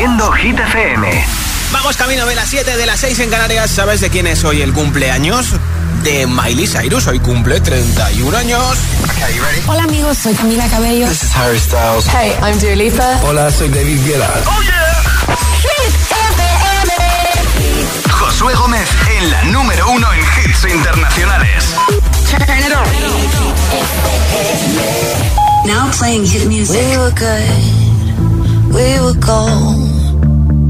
Haciendo Hit Vamos camino de las 7 de las 6 en Canarias. ¿Sabes de quién es hoy el cumpleaños? De Miley Cyrus. Hoy cumple 31 años. Okay, you? Hola amigos, soy Camila Cabello. This is Harry Styles. Hey, I'm Dua Lipa. Hola, soy David Guetta. Oh yeah. Hit FM. Josué Gómez en la número uno en hits internacionales. Turn it. Now playing hit music. We were good. We were gold.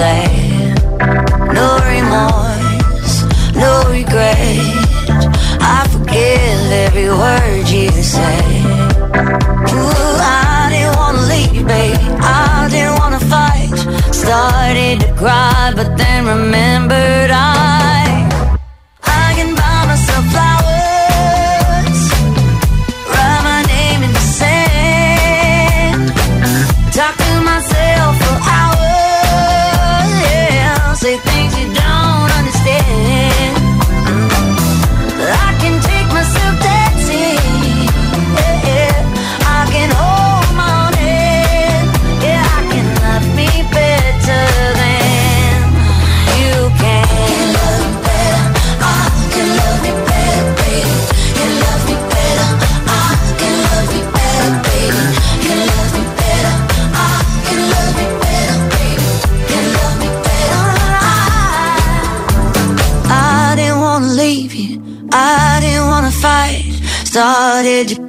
delay. No remorse, no regret. I forgive every word you say. Ooh, I didn't wanna leave, babe. I didn't wanna fight. Started to cry, but then remembered.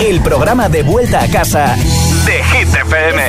El programa de vuelta a casa de Hit FM.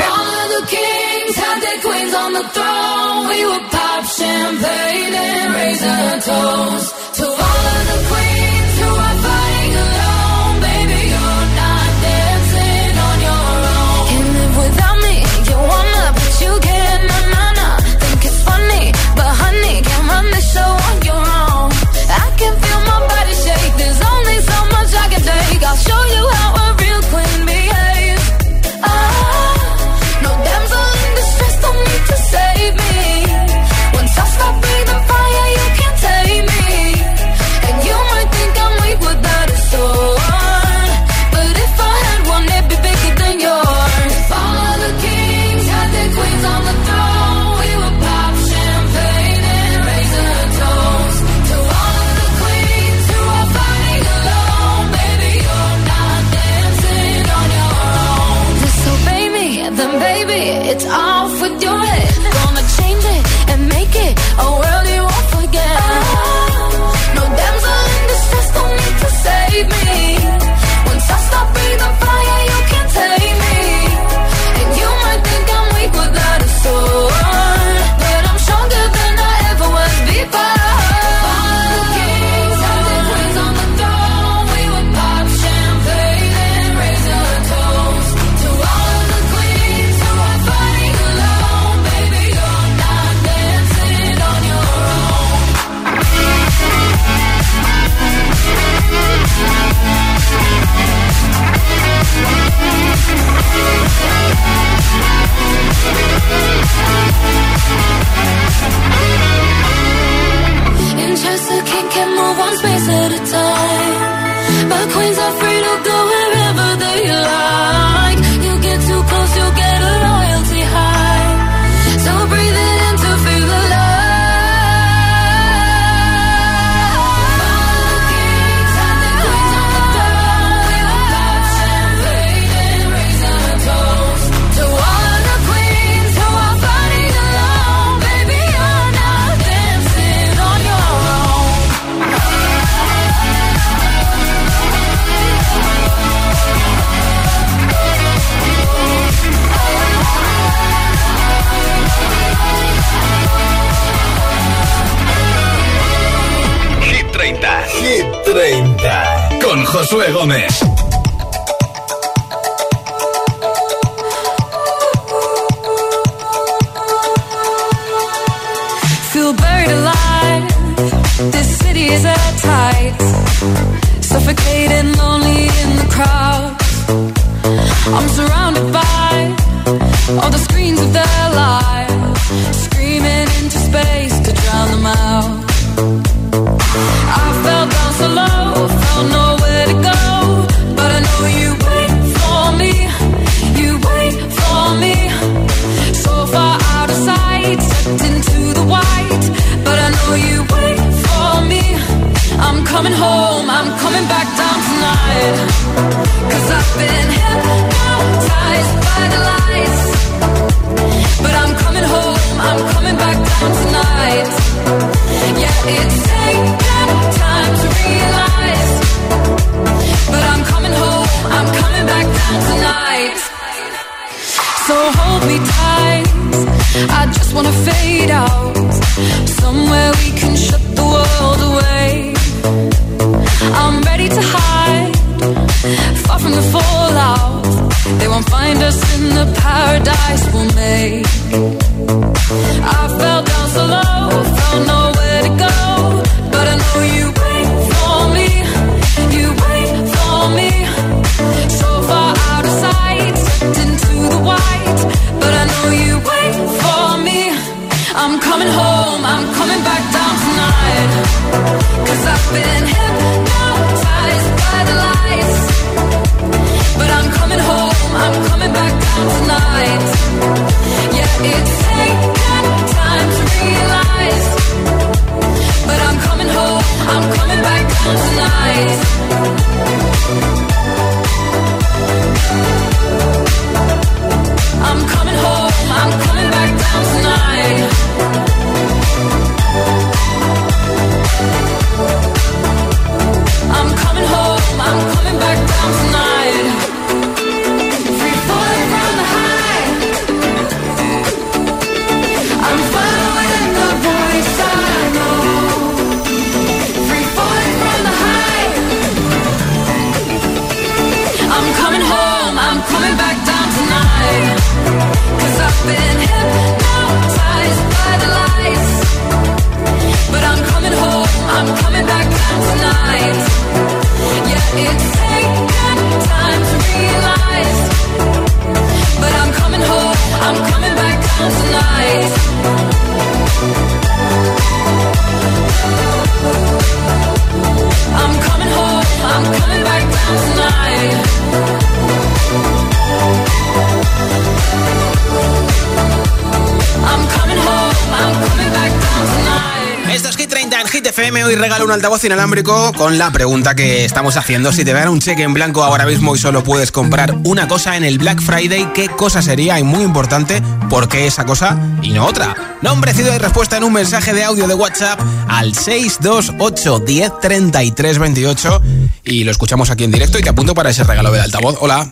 FM hoy regala un altavoz inalámbrico con la pregunta que estamos haciendo. Si te dan un cheque en blanco ahora mismo y solo puedes comprar una cosa en el Black Friday, ¿qué cosa sería? Y muy importante, ¿por qué esa cosa y no otra? Nombre, ciudad y respuesta en un mensaje de audio de WhatsApp al 628 10 33 28 y lo escuchamos aquí en directo y te apunto para ese regalo del altavoz. Hola.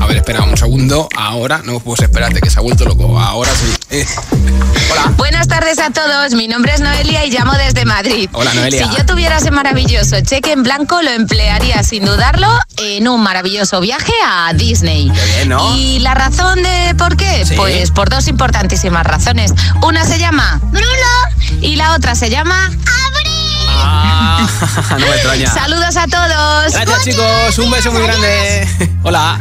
A ver, espera un segundo. Ahora, no, pues espérate que se ha vuelto loco. Ahora sí. Hola. Buenas tardes a todos. Mi nombre es Noelia y llamo desde Madrid. Hola, Noelia. Si yo tuviera ese maravilloso cheque en blanco, lo emplearía sin dudarlo en un maravilloso viaje a Disney. Qué bien, ¿no? Y la razón de por qué? Pues por dos importantísimas razones. Una se llama Bruno y la otra se llama Ah, no me extraña. Saludos a todos. Gracias, chicos. Un beso muy grande. Hola.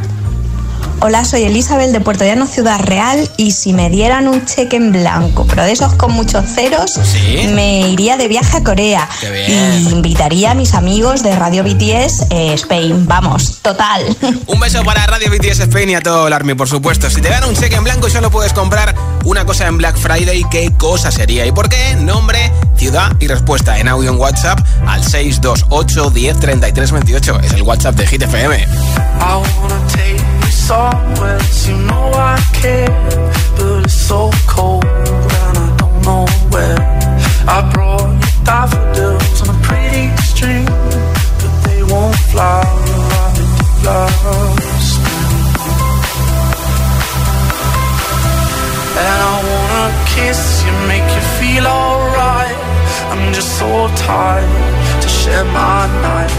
Hola, soy Elizabeth de Puerto Llano, Ciudad Real, y si me dieran un cheque en blanco, pero de esos con muchos ceros, Sí. me iría de viaje a Corea y invitaría a mis amigos de Radio BTS eh, Spain. Vamos, total. Un beso para Radio BTS Spain y a todo el Army, por supuesto. Si te dan un cheque en blanco y solo puedes comprar una cosa en Black Friday, ¿qué cosa sería? ¿Y por qué? Nombre, ciudad y respuesta en audio en WhatsApp al 628 10 33 28. Es el WhatsApp de Hit FM. I wanna take somewhere you know I care, but it's so cold and I don't know where. I brought you daffodils on a pretty string, but they won't fly. Lost. And I wanna kiss you, make you feel alright. I'm just so tired to share my nights.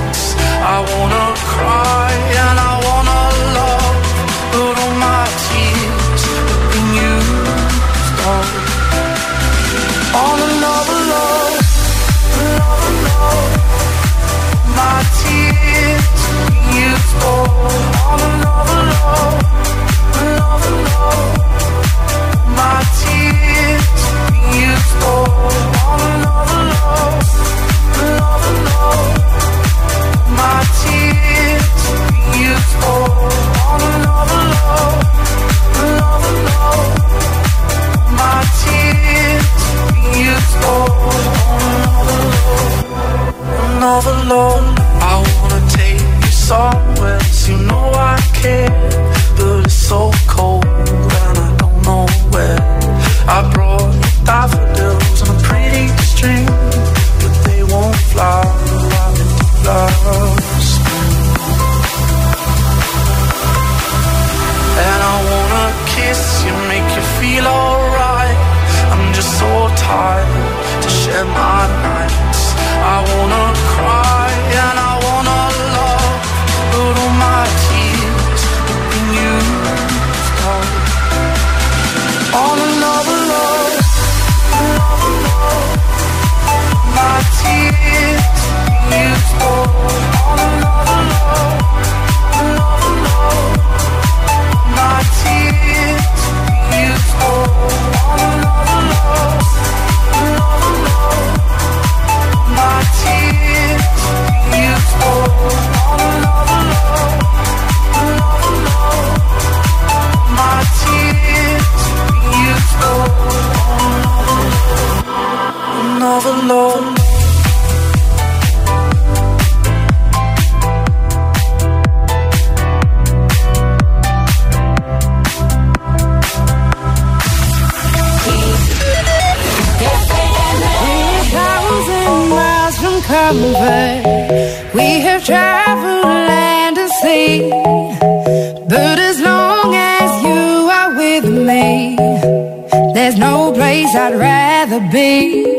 Kiss you, make you feel alright. I'm just so to share my nights. I wanna cry and I wanna love, but all my tears have been used up. On another love, another love. My tears used up. We have traveled land and sea. But as long as you are with me, there's no place I'd rather be.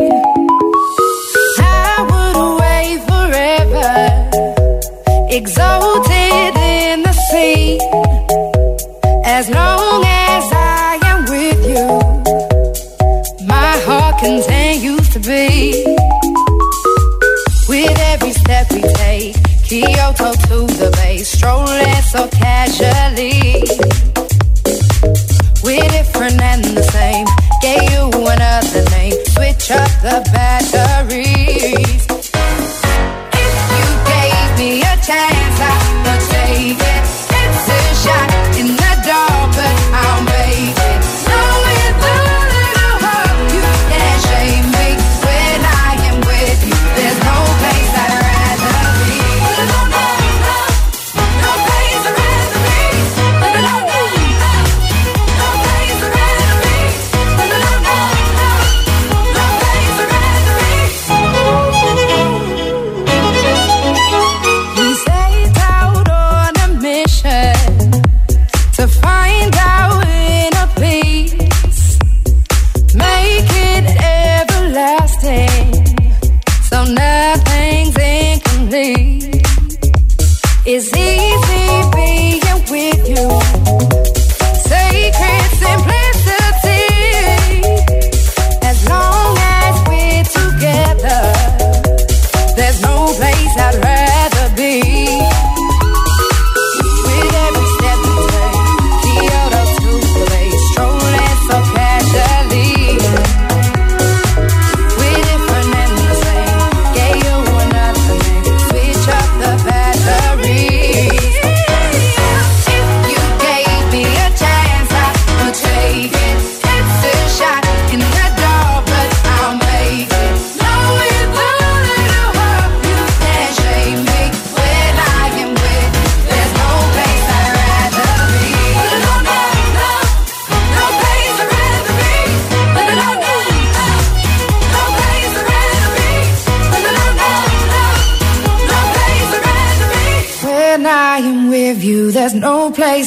easy being with you.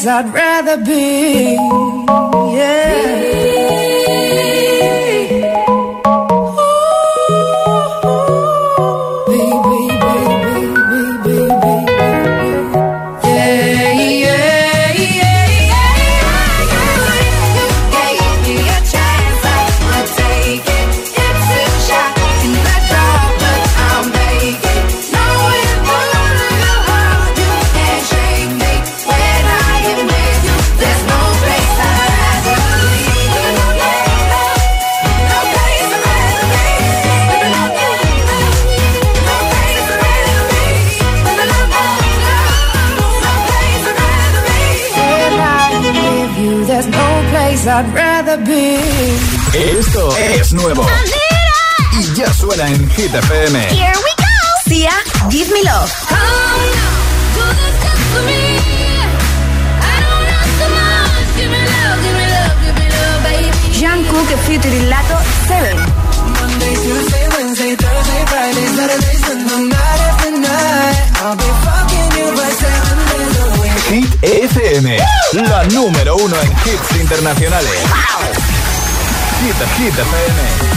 I'd rather be. Y ya suena en Hit FM. Here we go. Sia, Give Me Love. Jungkook featuring Lato 7. Monday, Tuesday, Wednesday, Thursday, Friday, Saturday, Sunday, night after night. I'll be fucking you by seven days a week. Hit FM, la número uno en hits internacionales. Hit, Hit FM.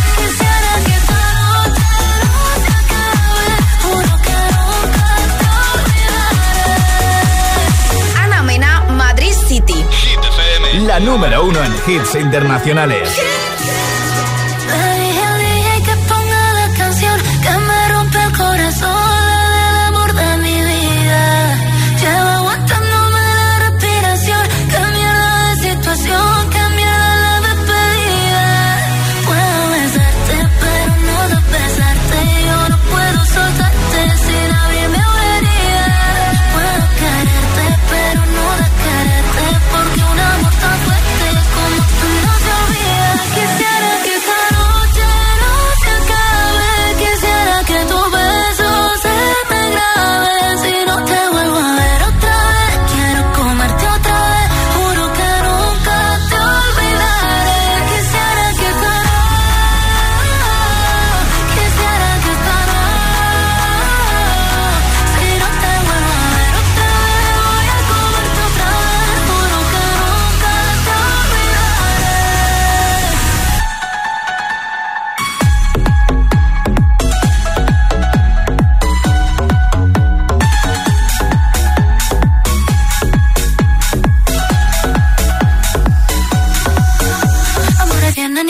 La número uno en hits internacionales.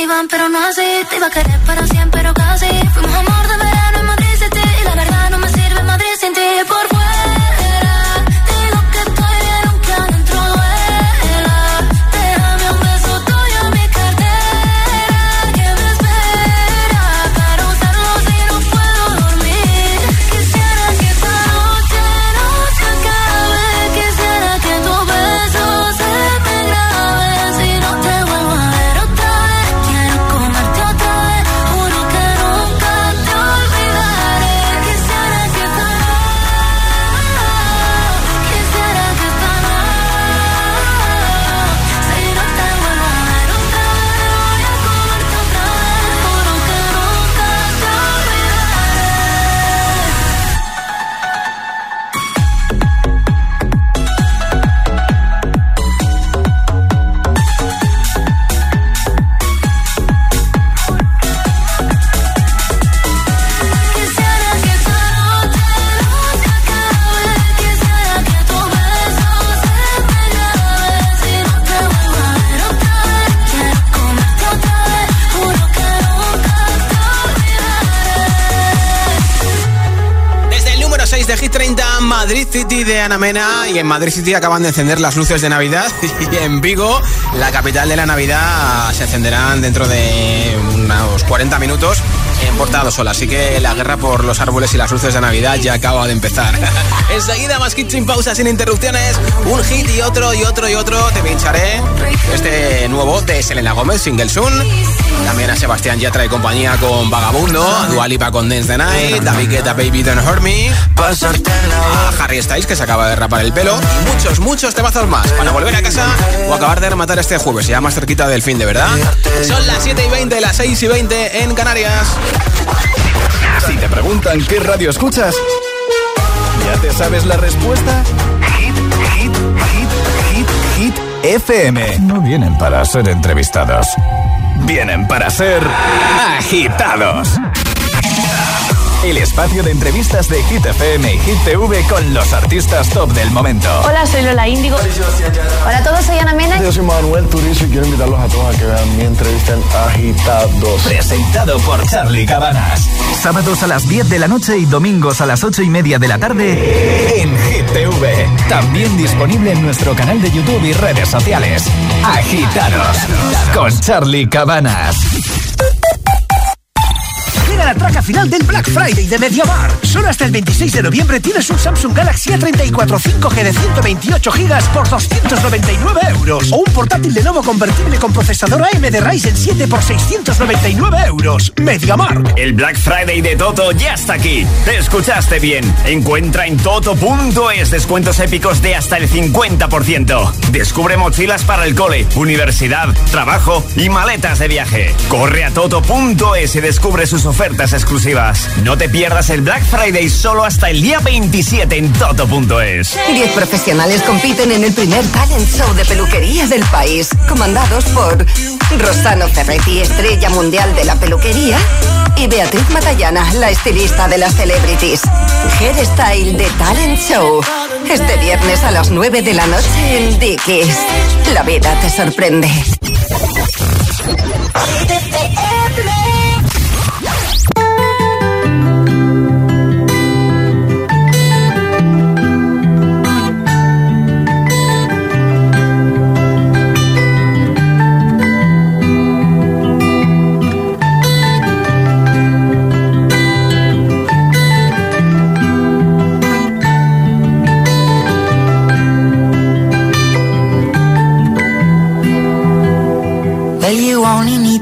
Van, pero no así. Te iba a querer para siempre, pero casi. Fuimos amor City de Ana Mena. Y en Madrid City acaban de encender las luces de Navidad. Y en Vigo, la capital de la Navidad, se encenderán dentro de unos 40 minutos en Portado Sol. Así que la guerra por los árboles y las luces de Navidad ya acaba de empezar. Enseguida, más hits sin pausa, sin interrupciones. Un hit y otro y otro y otro. Te pincharé este nuevo de Selena Gómez, Single Soon. También a Sebastián Yatra y compañía con Vagabundo. A Dua Lipa con Dance the Night. David Guetta, Baby Don't Hurt Me. A Harry Styles, que se acaba de rapar el pelo. Y muchos, muchos temazos más. Para volver a casa o acabar de rematar este jueves. Ya más cerquita del fin, de verdad. Son las 7 y 20, las 6 y 20 en Canarias. Si te preguntan qué radio escuchas, ¿ya te sabes la respuesta? Hit, hit, hit FM. No vienen para ser entrevistados. Vienen para ser agitados. El espacio de entrevistas de Hit FM y Hit TV con los artistas top del momento. Hola, soy Lola Índigo. Hola a todos, soy Ana Mena. Yo soy Manuel Turizo y quiero invitarlos a todos a que vean mi entrevista en Agitados. Presentado por Charlie Cabanas. Sábados a las 10 de la noche y domingos a las 8 y media de la tarde en Hit TV. También disponible en nuestro canal de YouTube y redes sociales. Agitados con Charlie Cabanas. Llega la traca final del Black Friday de MediaMar. Solo hasta el 26 de noviembre tienes un Samsung Galaxy A34 5G de 128 GB por 299 euros. O un portátil de nuevo convertible con procesador AMD Ryzen 7 por 699 euros. MediaMar. El Black Friday de Toto ya está aquí. Te escuchaste bien. Encuentra en toto.es descuentos épicos de hasta el 50%. Descubre mochilas para el cole, universidad, trabajo y maletas de viaje. Corre a toto.es y descubre sus ofertas exclusivas. No te pierdas el Black Friday solo hasta el día 27 en toto.es. Diez profesionales compiten en el primer talent show de peluquería del país, comandados por Rosano Ferretti, estrella mundial de la peluquería, y Beatriz Matallana, la estilista de las celebrities. Hairstyle de Talent Show. Este viernes a las 9 de la noche en Dickies. La vida te sorprende.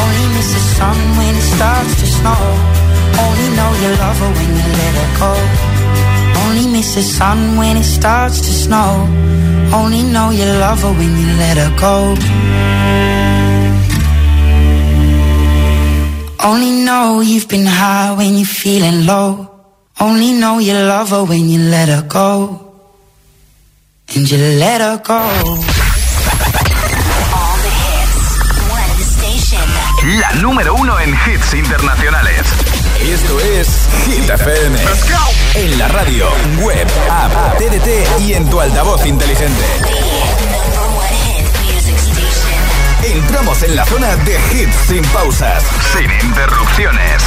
only miss the sun when it starts to snow. Only know you love her when you let her go. Only miss the sun when it starts to snow. Only know you love her when you let her go. Only know you've been high when you're feeling low. Only know you love her when you let her go. And you let her go. La número uno en hits internacionales. Esto es Hit FM. En la radio, web, app, TDT y en tu altavoz inteligente. Entramos en la zona de hits sin pausas, sin interrupciones.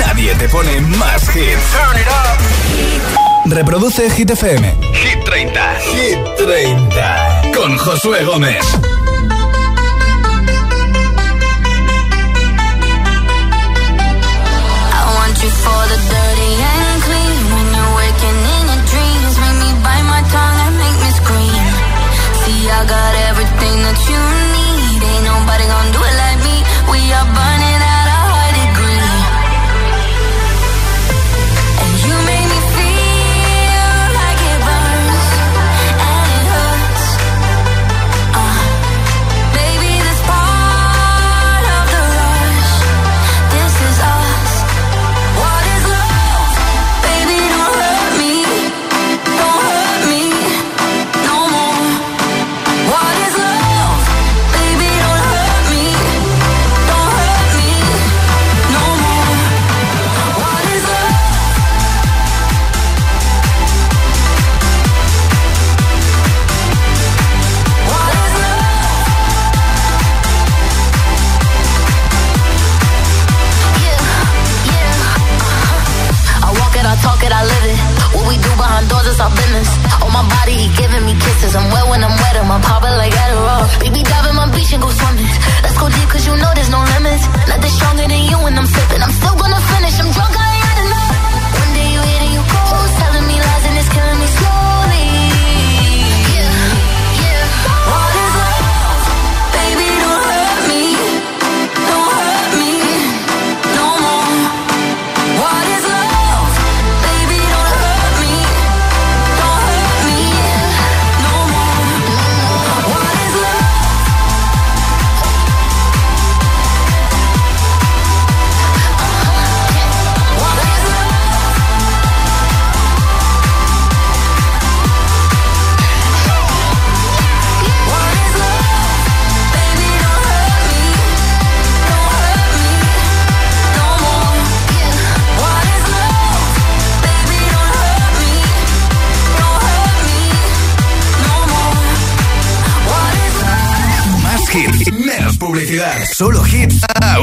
Nadie te pone más hits. Reproduce Hit FM. Hit 30. Hit 30. Con Josué Gómez. just I've been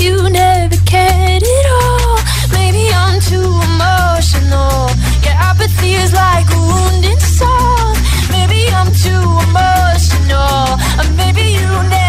you never cared at all. Maybe I'm too emotional, your apathy is like a wounded soul. Maybe I'm too emotional, or maybe you never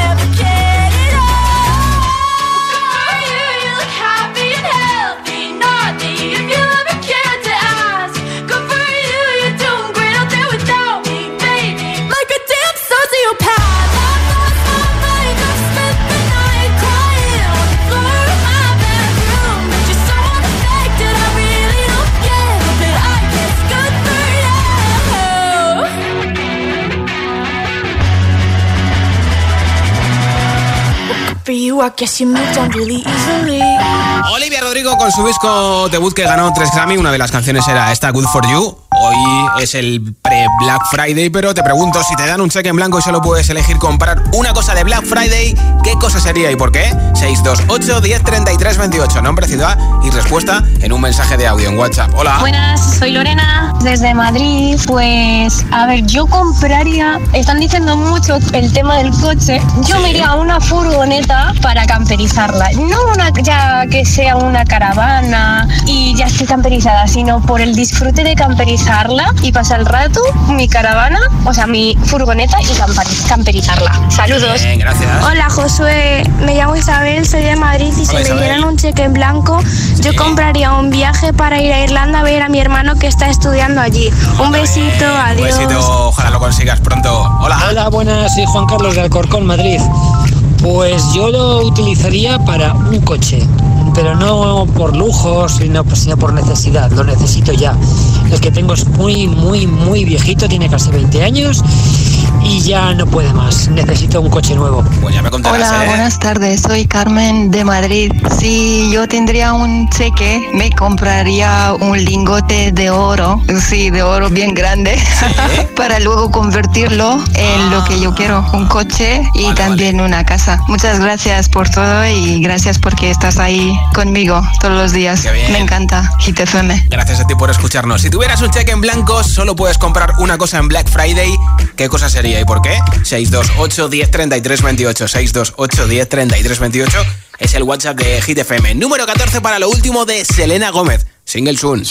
Olivia Rodrigo con su disco debut que ganó 3 Grammy, una de las canciones era esta Good For You. Hoy es el pre-Black Friday, pero te pregunto, si te dan un cheque en blanco y solo puedes elegir comprar una cosa de Black Friday, ¿qué cosa sería y por qué? 628 10 33 28, nombre, ciudad y respuesta en un mensaje de audio en WhatsApp. Hola. Buenas, soy Lorena desde Madrid. Pues, a ver, yo compraría, están diciendo mucho el tema del coche. Yo me iría a una furgoneta para camperizarla. No una ya que sea una caravana y ya esté camperizada, sino por el disfrute de camperizarla y pasar el rato, mi caravana, o sea, mi furgoneta y camperizarla. Saludos. Bien, gracias. Hola Josué, me llamo Isabel, soy de Madrid y si Hola, me Isabel. dieran un cheque en blanco, yo compraría un viaje para ir a Irlanda a ver a mi hermano que está estudiando allí. Un besito, Un adiós. besito, ojalá lo consigas pronto. Hola. Hola, buenas, soy Juan Carlos de Alcorcón, Madrid. Pues yo lo utilizaría para un coche, pero no por lujo, sino, por necesidad, lo necesito ya. El que tengo es muy, muy, muy viejito, tiene casi 20 años y ya no puede más. Necesito un coche nuevo. Pues ya me Hola, buenas tardes. Soy Carmen de Madrid. Si yo tendría un cheque, me compraría un lingote de oro, sí, de oro bien grande, para luego convertirlo en lo que yo quiero, un coche y también una casa. Muchas gracias por todo y gracias porque estás ahí conmigo todos los días. Qué bien. Me encanta. Hit FM. Gracias a ti por escucharnos. Si tuvieras un cheque en blanco, solo puedes comprar una cosa en Black Friday. ¿Qué cosa sería y por qué? 628 10 33 28. 628 10 33 28 es el WhatsApp de Hit FM. Número 14 para lo último de Selena Gómez. Single Soon.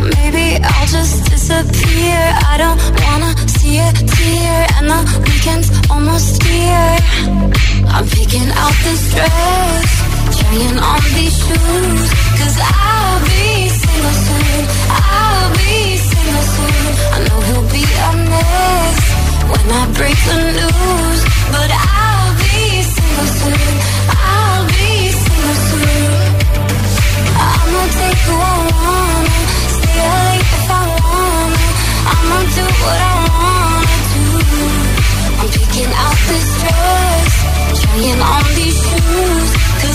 Maybe I'll just disappear. I don't wanna see a tear, and the weekend's almost here. I'm picking out this dress, trying on these shoes. Cause I'll be single soon. I'll be single soon. I know he'll be a mess when I break the news. But I'll be single soon. I'll be single soon. I'ma take who I wanna, stay late if I wanna. I'ma do what I wanna do. I'm picking out this dress, trying on these shoes.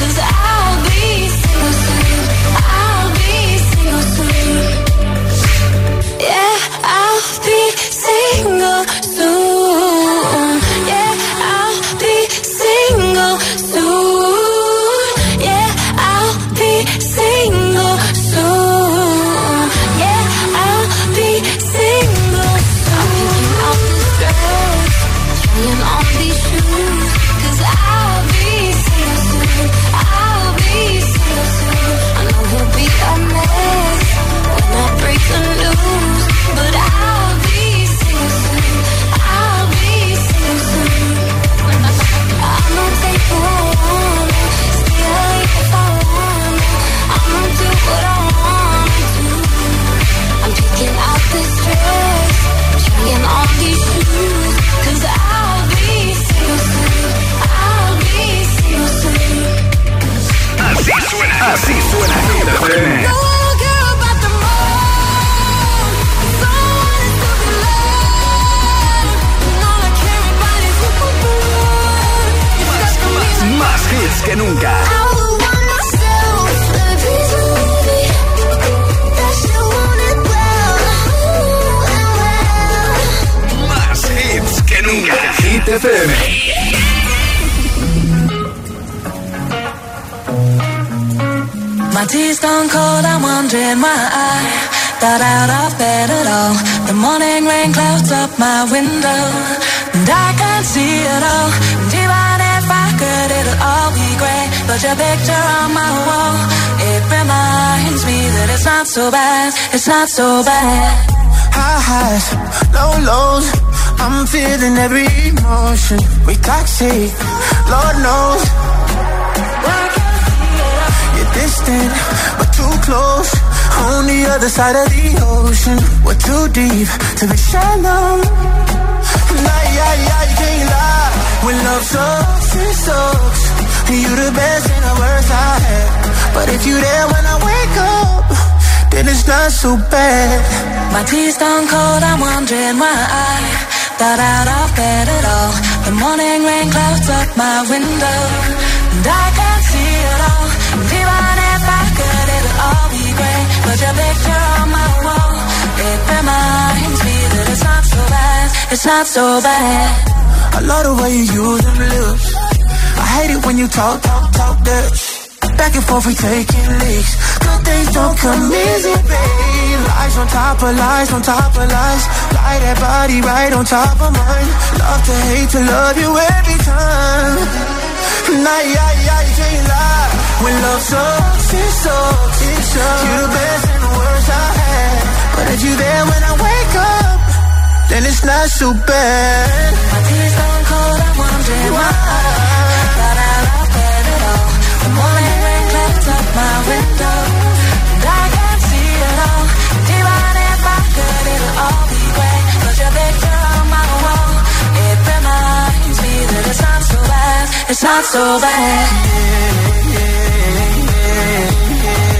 Cause I'll be single soon. So bad. High highs, low lows. I'm feeling every emotion. We toxic, Lord knows. You're distant, but too close. On the other side of the ocean, we're too deep to be shallow. Nah, yeah, yeah, you can't lie. When love sucks, it sucks. You the best and the worst I had. But if you there when I wake up, then it's not so bad. My tea's gone cold, I'm wondering why I got out of bed at all. The morning rain clouds up my window, and I can't see it all. And even if I could, it'll all be great. But your picture on my wall, it reminds me that it's not so bad, it's not so bad. I love the way you use them lips. I hate it when you talk, talk, talk that. Back and forth, we taking leaks. Good things don't come easy, babe. Lies on top of lies, on top of lies. Lie that body right on top of mine. Love to hate to love you every time. Nah, yeah, yeah, you can't lie. When love sucks, it sucks. It sucks. You're the best and the worst I had. But if you there when I wake up, then it's not so bad. My tea's gone cold, I'm wondering why I my window, and I can't see it all. Even if I could, it'll all be great. But your picture on my wall, it reminds me that it's not so bad, it's not so bad. Not so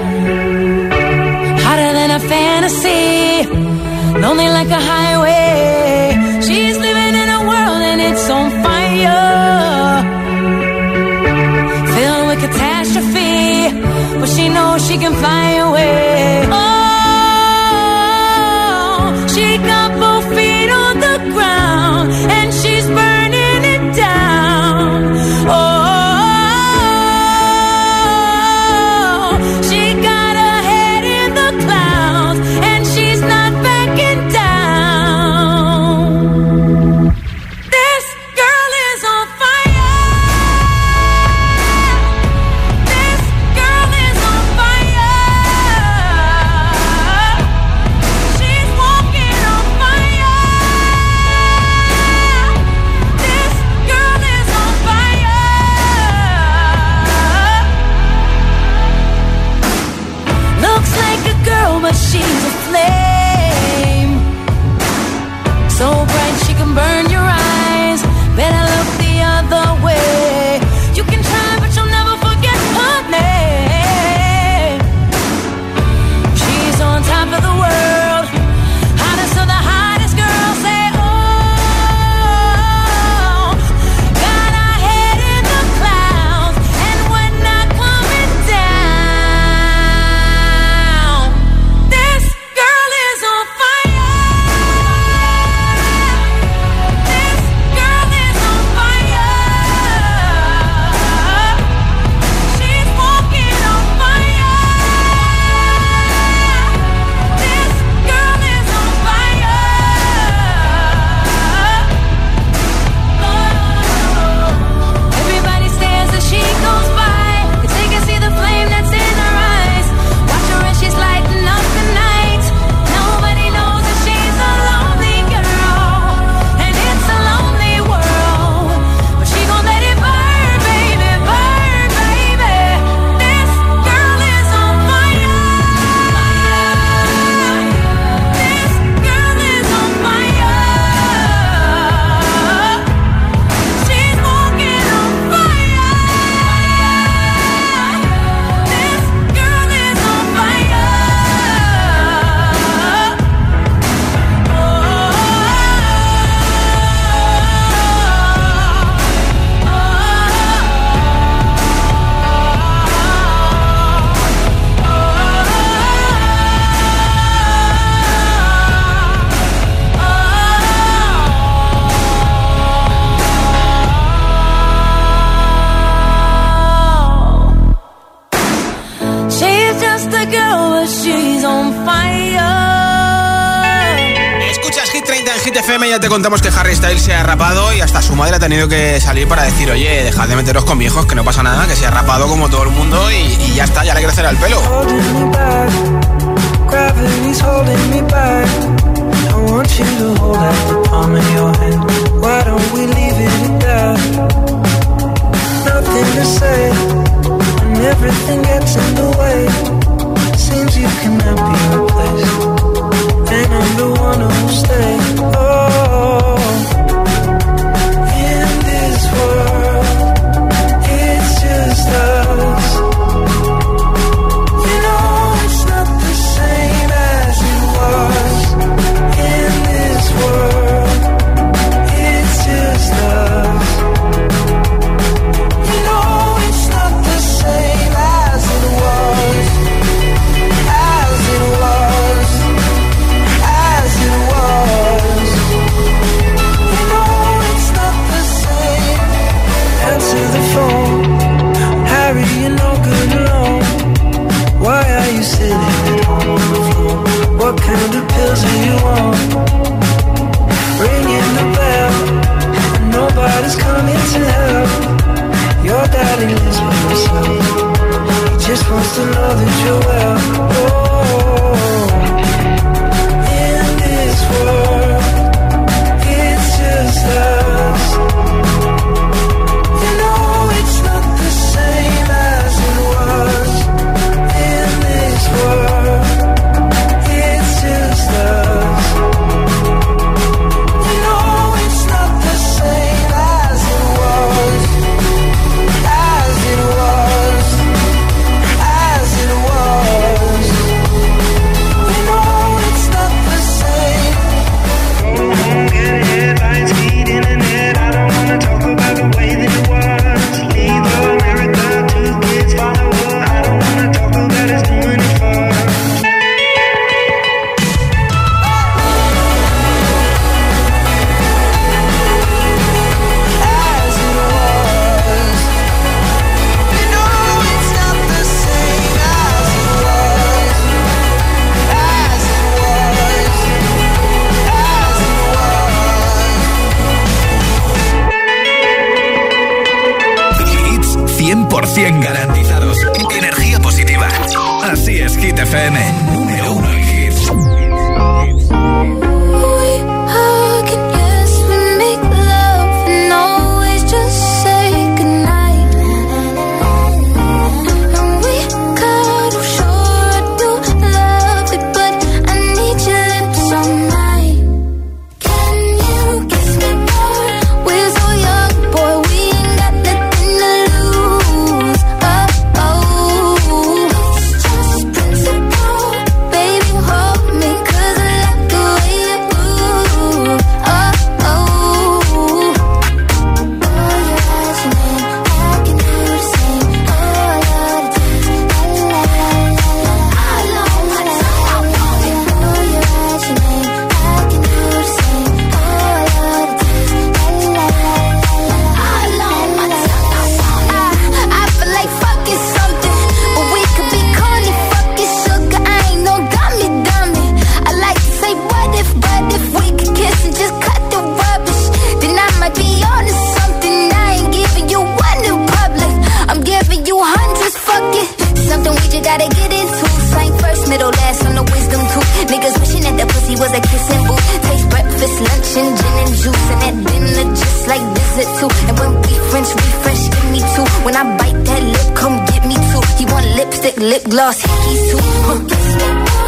lonely like a highway. She's living in a world and it's on fire, filled with catastrophe, but she knows she can fly away. se ha rapado y hasta su madre ha tenido que salir para decir, oye, dejad de meteros con viejos, que no pasa nada, que se ha rapado como todo el mundo y, y ya está, ya le crecerá el pelo. too. And when we French refresh, give me two. When I bite that lip, come get me two. He want lipstick, lip gloss, hickeys too. Huh.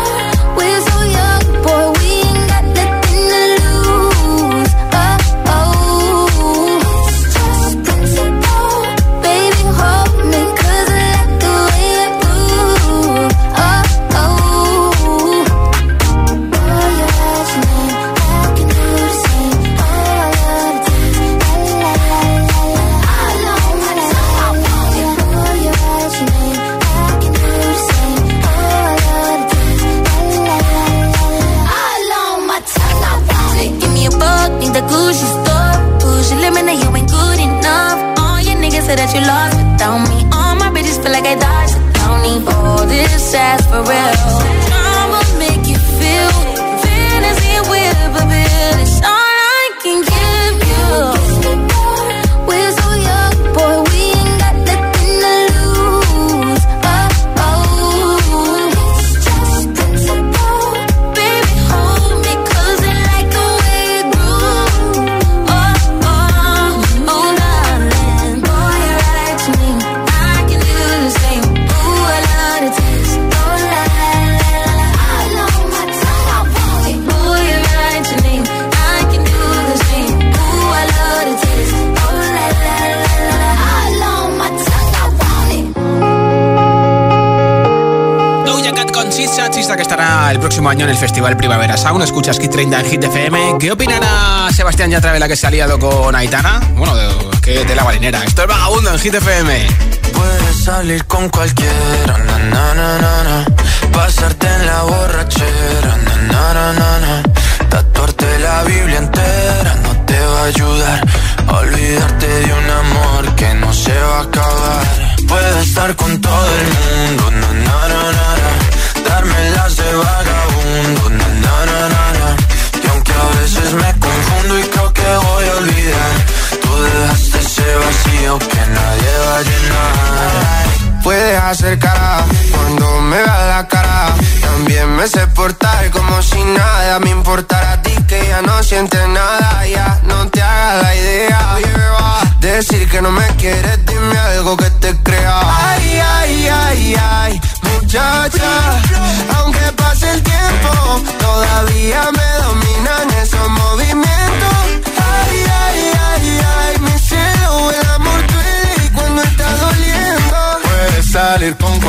año en el Festival Primavera Sound. Escuchas Kit 30 en Hit FM. ¿Qué opinará Sebastián Yatra de la que se ha liado con Aitana? Bueno, de, que de la balinera. Esto es vagabundo en Hit FM. Puedes salir con cualquiera, na, na, na, pasarte en la borra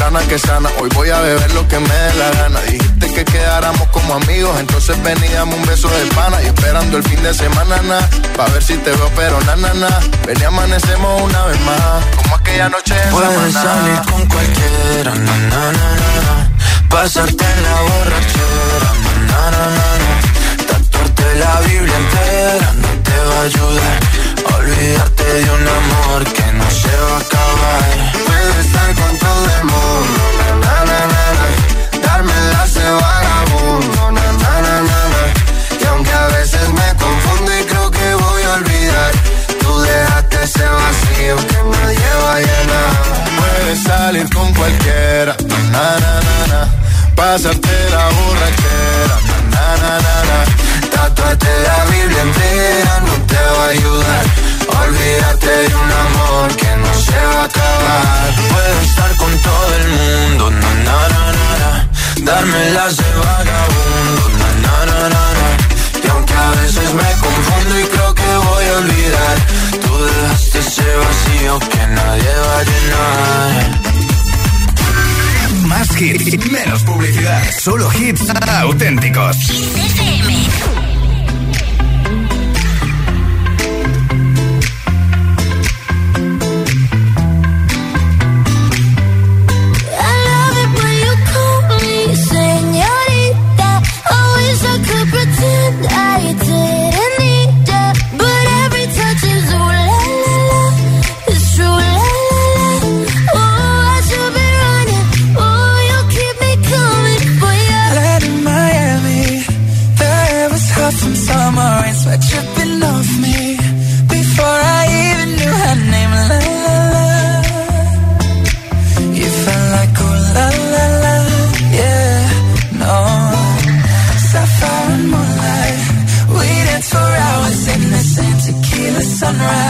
sana que sana, hoy voy a beber lo que me dé la gana. Dijiste que quedáramos como amigos, entonces veníamos un beso de pana y esperando el fin de semana, na, pa' ver si te veo, pero na, na, na. Ven y amanecemos una vez más, como aquella noche en Puedes salir con cualquiera, na, na, na, na. Pasarte en la borrachera, na, na, na, na. Tatuarte la Biblia entera no te va a ayudar. Olvidarte de un amor que no se va a acabar. Puedes estar con todo el Salir con cualquiera, na, na, na, na. Pasarte la borrachera, na, na, na, na. Tatuarte la Biblia entera no te va a ayudar. Olvídate de un amor que no se va a acabar. Puedo estar con todo el mundo, na, na, na, na, na. Darme las de vagabundo, na, na, na, na, na. Y aunque a veces me confundo y creo que voy a olvidar, tú dejaste ese vacío que nadie va a llenar. Más hits, menos publicidad. Solo hits auténticos. I right.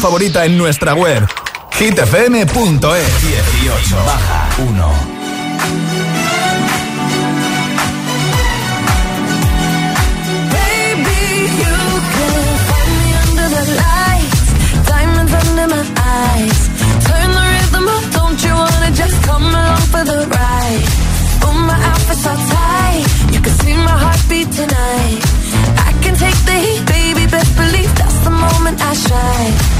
Favorita en nuestra web. hitfm.es 18 baja 1 Baby, you can find me under the lights, diamonds under my eyes. Turn the rhythm up, don't you wanna just come along for the ride? Oh, my outfit's all tight, you can see my heartbeat tonight. I can take the heat, baby, best believe that's the moment I shine.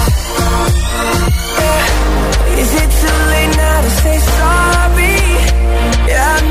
Is it too late now to say sorry? Yeah,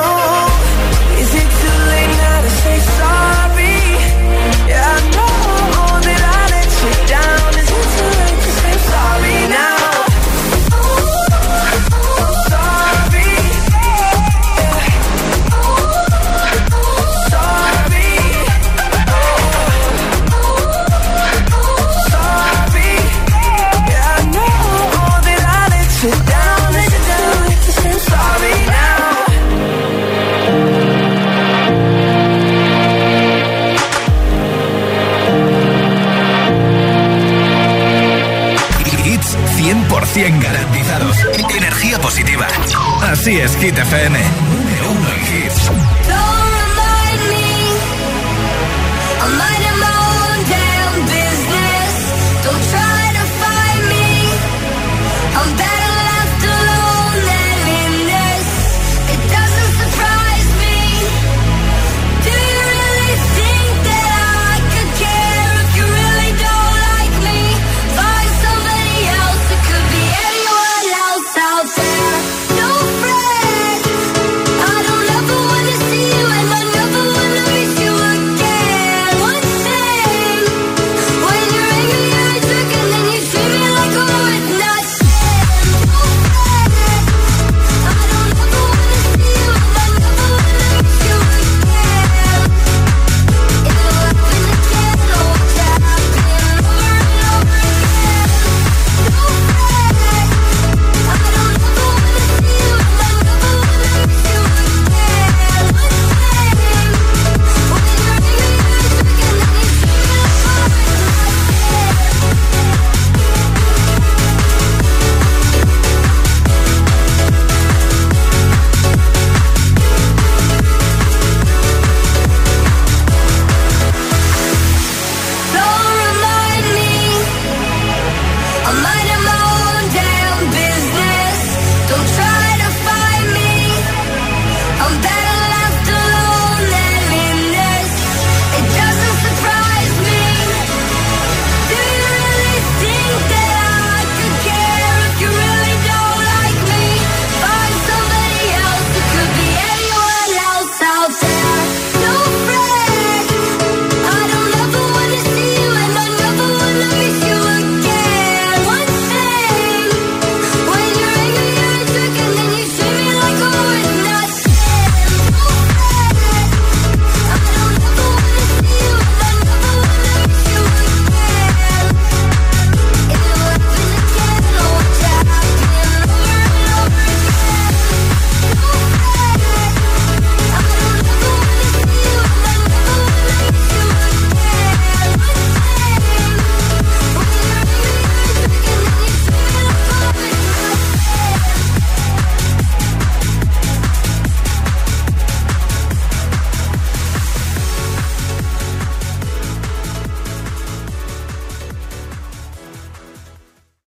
100% garantizados. Energía positiva. Así es, Hit FM.